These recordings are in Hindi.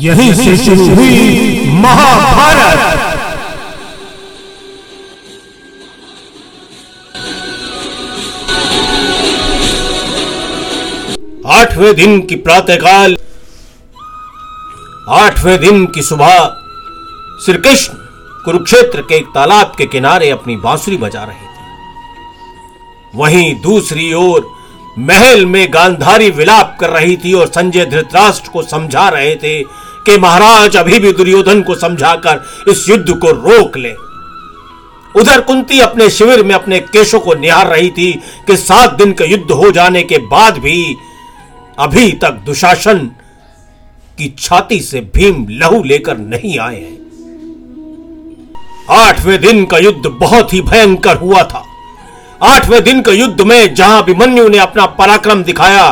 यही से शुरू हुई महाभारत। आठवें दिन की प्रातःकाल, आठवें दिन की सुबह श्री कृष्ण कुरुक्षेत्र के एक तालाब के किनारे अपनी बांसुरी बजा रहे थे। वहीं दूसरी ओर महल में गांधारी विलाप कर रही थी और संजय धृतराष्ट्र को समझा रहे थे कि महाराज अभी भी दुर्योधन को समझाकर इस युद्ध को रोक ले। उधर कुंती अपने शिविर में अपने केशों को निहार रही थी कि सात दिन का युद्ध हो जाने के बाद भी अभी तक दुशासन की छाती से भीम लहू लेकर नहीं आए हैं। आठवें दिन का युद्ध बहुत ही भयंकर हुआ था। आठवें दिन के युद्ध में जहाँ अभिमन्यु ने अपना पराक्रम दिखाया,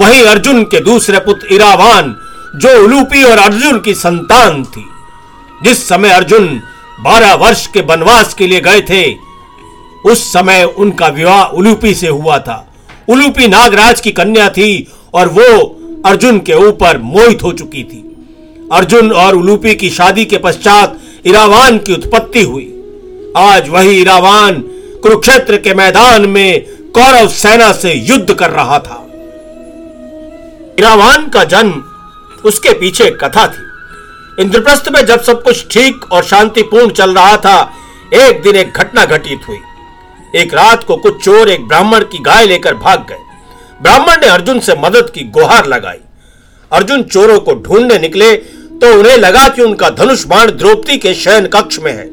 वहीं अर्जुन के दूसरे पुत्र इरावान जो उलूपी और अर्जुन की संतान थी। जिस समय अर्जुन बारह वर्ष के वनवास के लिए गए थे, उस समय उनका विवाह उलूपी से हुआ था। उलूपी नागराज की कन्या थी और वो अर्जुन के ऊपर मोहित हो चुकी थी। अर्जुन और उलूपी की शादी के पश्चात इरावान की उत्पत्ति हुई। आज वही इरावान कुरुक्षेत्र के मैदान में कौरव सेना से युद्ध कर रहा था। इरावान का जन्म उसके पीछे कथा थी। इंद्रप्रस्थ में जब सब कुछ ठीक और शांतिपूर्ण चल रहा था, एक दिन एक घटना घटित हुई। एक रात को कुछ चोर एक ब्राह्मण की गाय लेकर भाग गए। ब्राह्मण ने अर्जुन से मदद की गुहार लगाई। अर्जुन चोरों को ढूँढने निकले तो उन्हें लगा कि उनका धनुष बाण द्रौपदी के शयन कक्ष में है।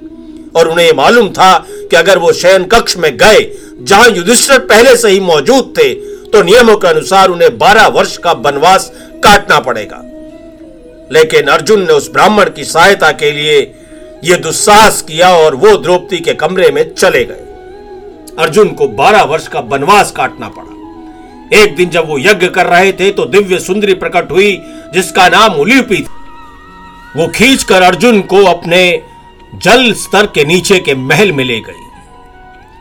और उन्हें मालूम था कि अगर वो शयन कक्ष में गए, जहाँ युधिष्ठिर पहले से ही मौजूद थे तो नियमों के अनुसार उन्हें बारह वर्ष का वनवास काटना पड़ेगा। लेकिन अर्जुन ने उस ब्राह्मण की सहायता के लिए यह दुस्साहस किया और वो द्रौपदी के कमरे में चले गए। अर्जुन को बारह वर्ष का वनवास काटना पड़ा। एक दिन जब वो यज्ञ कर रहे थे तो दिव्य सुंदरी प्रकट हुई, जिसका नाम उलिपी था। वो खींचकर अर्जुन को अपने जल स्तर के नीचे के महल में ले गई।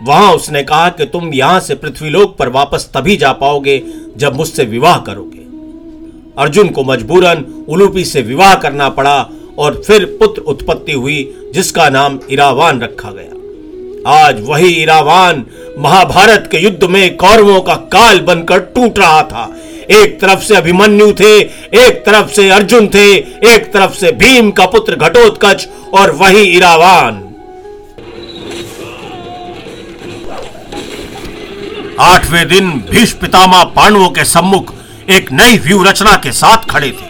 वहाँ उसने कहा कि तुम यहाँ से पृथ्वीलोक पर वापस तभी जा पाओगे जब मुझसे विवाह करोगे। अर्जुन को मजबूरन उलूपी से विवाह करना पड़ा और फिर पुत्र उत्पत्ति हुई, जिसका नाम इरावान रखा गया। आज वही इरावान महाभारत के युद्ध में कौरवों का काल बनकर टूट रहा था। एक तरफ़ से अभिमन्यु थे, एक तरफ़ से अर्जुन थे, एक तरफ़ से भीम का पुत्र घटोत्कच और वही इरावान। आठवें दिन भीष्म पितामह पांडवों के सम्मुख एक नई व्यू रचना के साथ खड़े थे।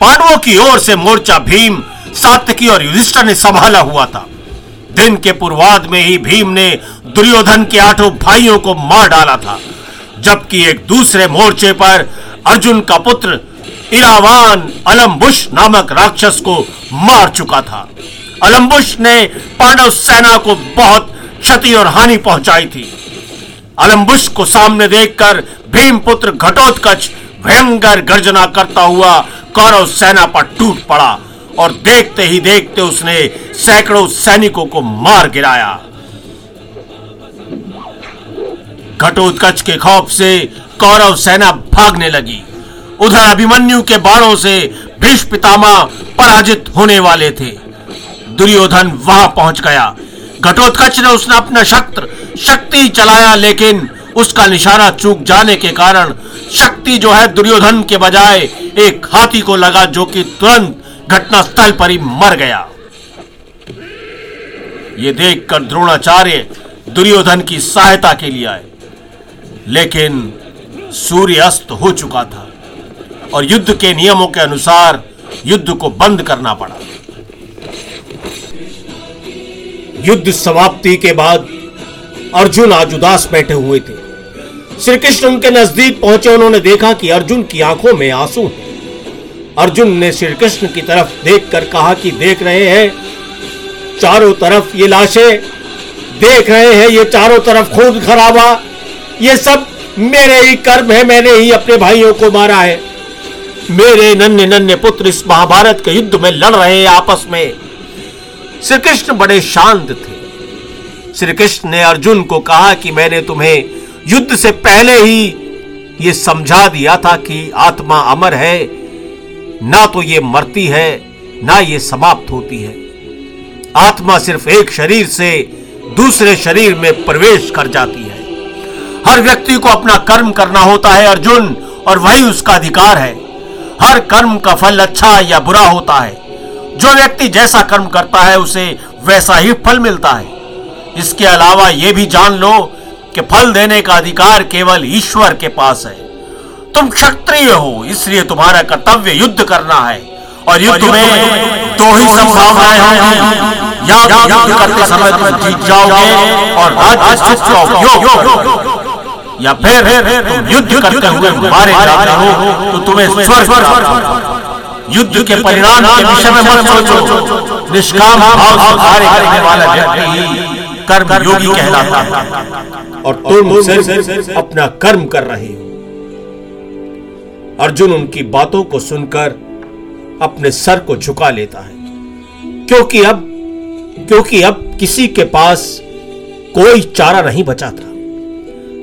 पांडवों की ओर से मोर्चा भीम, सात्यकी और युधिष्ठर ने संभाला हुआ था। दिन के पूर्वाद में ही भीम ने दुर्योधन के आठों भाइयों को मार डाला था, जबकि एक दूसरे मोर्चे पर अर्जुन का पुत्र इरावान अलम्बुश नामक राक्षस को मार चुका था। अलम्बुश ने पांडव सेना को बहुत क्षति और हानि पहुंचाई थी। अलम्बुश को सामने देखकर भीमपुत्र घटोत्कच भयंकर गर्जना करता हुआ कौरव सेना पर टूट पड़ा और देखते ही देखते उसने सैकड़ों सैनिकों को मार गिराया। घटोत्कच के खौफ से कौरव सेना भागने लगी। उधर अभिमन्यु के बाणों से भीष्म पितामह पराजित होने वाले थे। दुर्योधन वहाँ पहुँच गया। घटोत्कच ने उसने अपना शस्त्र शक्ति चलाया, लेकिन उसका निशाना चूक जाने के कारण शक्ति जो है दुर्योधन के बजाय एक हाथी को लगा जो कि तुरंत घटनास्थल पर ही मर गया। ये देखकर द्रोणाचार्य दुर्योधन की सहायता के लिए आए। लेकिन सूर्य अस्त हो चुका था और युद्ध के नियमों के अनुसार युद्ध को बंद करना पड़ा। युद्ध समाप्ति के बाद अर्जुन आज उदास बैठे हुए थे। श्री कृष्ण उनके नज़दीक पहुँचे, उन्होंने देखा कि अर्जुन की आँखों में आँसू हैं। अर्जुन ने श्री कृष्ण की तरफ़ देखकर कहा कि देख रहे हैं, चारों तरफ़ ये लाशें, देख रहे हैं ये चारों तरफ़ खून खराबा, ये सब मेरे ही कर्म है, मैंने ही अपने भाइयों को मारा है। मेरे नन्हे नन्हे पुत्र इस महाभारत के युद्ध में लड़ रहे हैं आपस में। श्री कृष्ण बड़े शांत थे। श्री कृष्ण ने अर्जुन को कहा कि मैंने तुम्हें युद्ध से पहले ही यह समझा दिया था कि आत्मा अमर है, ना तो ये मरती है, ना ये समाप्त होती है। आत्मा सिर्फ़ एक शरीर से दूसरे शरीर में प्रवेश कर जाती है। हर व्यक्ति को अपना कर्म करना होता है, अर्जुन, और वही उसका अधिकार है। हर कर्म का फल अच्छा या बुरा होता है। जो व्यक्ति जैसा कर्म करता है, उसे वैसा ही फल मिलता है। इसके अलावा यह भी जान लो कि फल देने का अधिकार केवल ईश्वर के पास है। तुम क्षत्रिय हो, इसलिए तुम्हारा कर्तव्य युद्ध करना है। और युद्ध में दो ही संभावनाएँ होंगी या तो युद्ध करते समय तुम जीत जाओगे और या फिर युद्ध करते हुए मारे जाते हो तो तुम्हें स्वर्ग युद्ध के परिणाम के विषय में मत सोचो। निष्काम भाव से कार्य करने वाला व्यक्ति ही कर्म योगी कहलाता है। और तुम सिर्फ़ अपना कर्म कर रहे हो। अर्जुन उनकी बातों को सुनकर अपने सर को झुका लेता है। क्योंकि अब क्योंकि अब किसी के पास कोई चारा नहीं बचा था।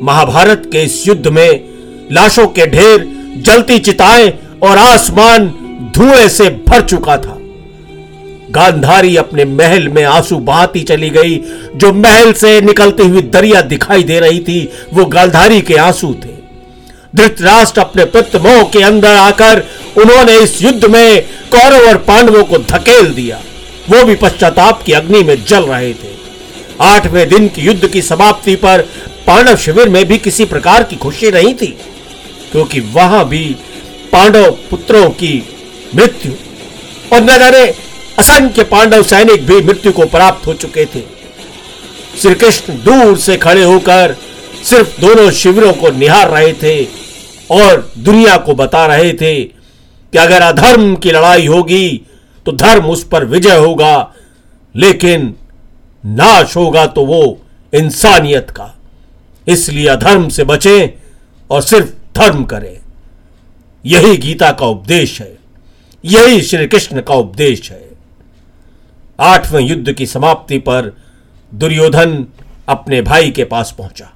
महाभारत के इस युद्ध में लाशों के ढेर जलती चिताएँ और आसमान धुएँ से भर चुका था। गांधारी अपने महल में आँसू बहाती चली गई। जो महल से निकलती हुई दरिया दिखाई दे रही थी, वो गांधारी के आँसू थे। धृतराष्ट्र अपने मोह के अंदर आकर उन्होंने इस युद्ध में कौरव और पांडवों को धकेल दिया। वो भी पश्चाताप की अग्नि में जल रहे थे। आठवें दिन की युद्ध की समाप्ति पर पांडव शिविर में भी किसी प्रकार की खुशी नहीं थी, क्योंकि वहाँ भी पांडव पुत्रों की मृत्यु और न जाने असंख्य पांडव सैनिक भी मृत्यु को प्राप्त हो चुके थे। श्री कृष्ण दूर से खड़े होकर सिर्फ़ दोनों शिविरों को निहार रहे थे और दुनिया को बता रहे थे कि अगर अधर्म की लड़ाई होगी तो धर्म उस पर विजय होगा, लेकिन नाश होगा तो वो इंसानियत का। इसलिए अधर्म से बचें और सिर्फ़ धर्म करें। यही गीता का उपदेश है। यही श्री कृष्ण का उपदेश है। आठवें युद्ध की समाप्ति पर दुर्योधन अपने भाई के पास पहुँचा।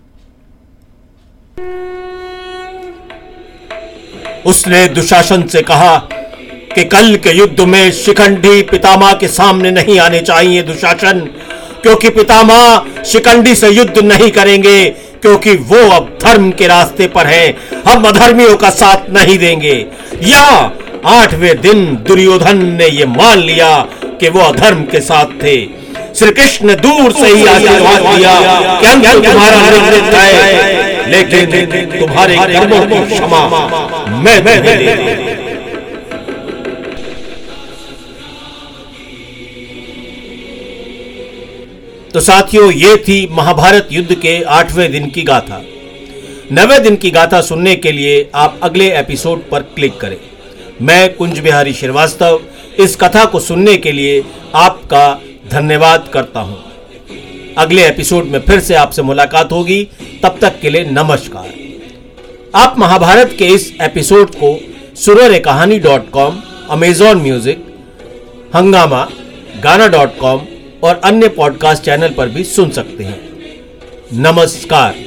उसने दुशासन से कहा कि कल के युद्ध में शिखंडी पितामह के सामने नहीं आने चाहिए दुशासन, क्योंकि पितामह शिकंडी से युद्ध नहीं करेंगे, क्योंकि वो अब धर्म के रास्ते पर है। हम अधर्मियों का साथ नहीं देंगे। या आठवें दिन दुर्योधन ने यह मान लिया कि वो अधर्म के साथ थे। श्री कृष्ण दूर से ही आशीर्वाद दिया। कि अंत तुम्हारा है? लेकिन तुम्हारे कर्मों की क्षमा मैं मैं दे। तो साथियों ये थी महाभारत युद्ध के आठवें दिन की गाथा। नवे दिन की गाथा सुनने के लिए आप अगले एपिसोड पर क्लिक करें। मैं कुंज बिहारी श्रीवास्तव इस कथा को सुनने के लिए आपका धन्यवाद करता हूँ। अगले एपिसोड में फिर से आपसे मुलाकात होगी। तब तक के लिए नमस्कार। आप महाभारत के इस एपिसोड को सुरर कहानी डॉट कॉम, अमेजॉन म्यूज़िक, हंगामा, गाना डॉट कॉम और अन्य पॉडकास्ट चैनल पर भी सुन सकते हैं। नमस्कार।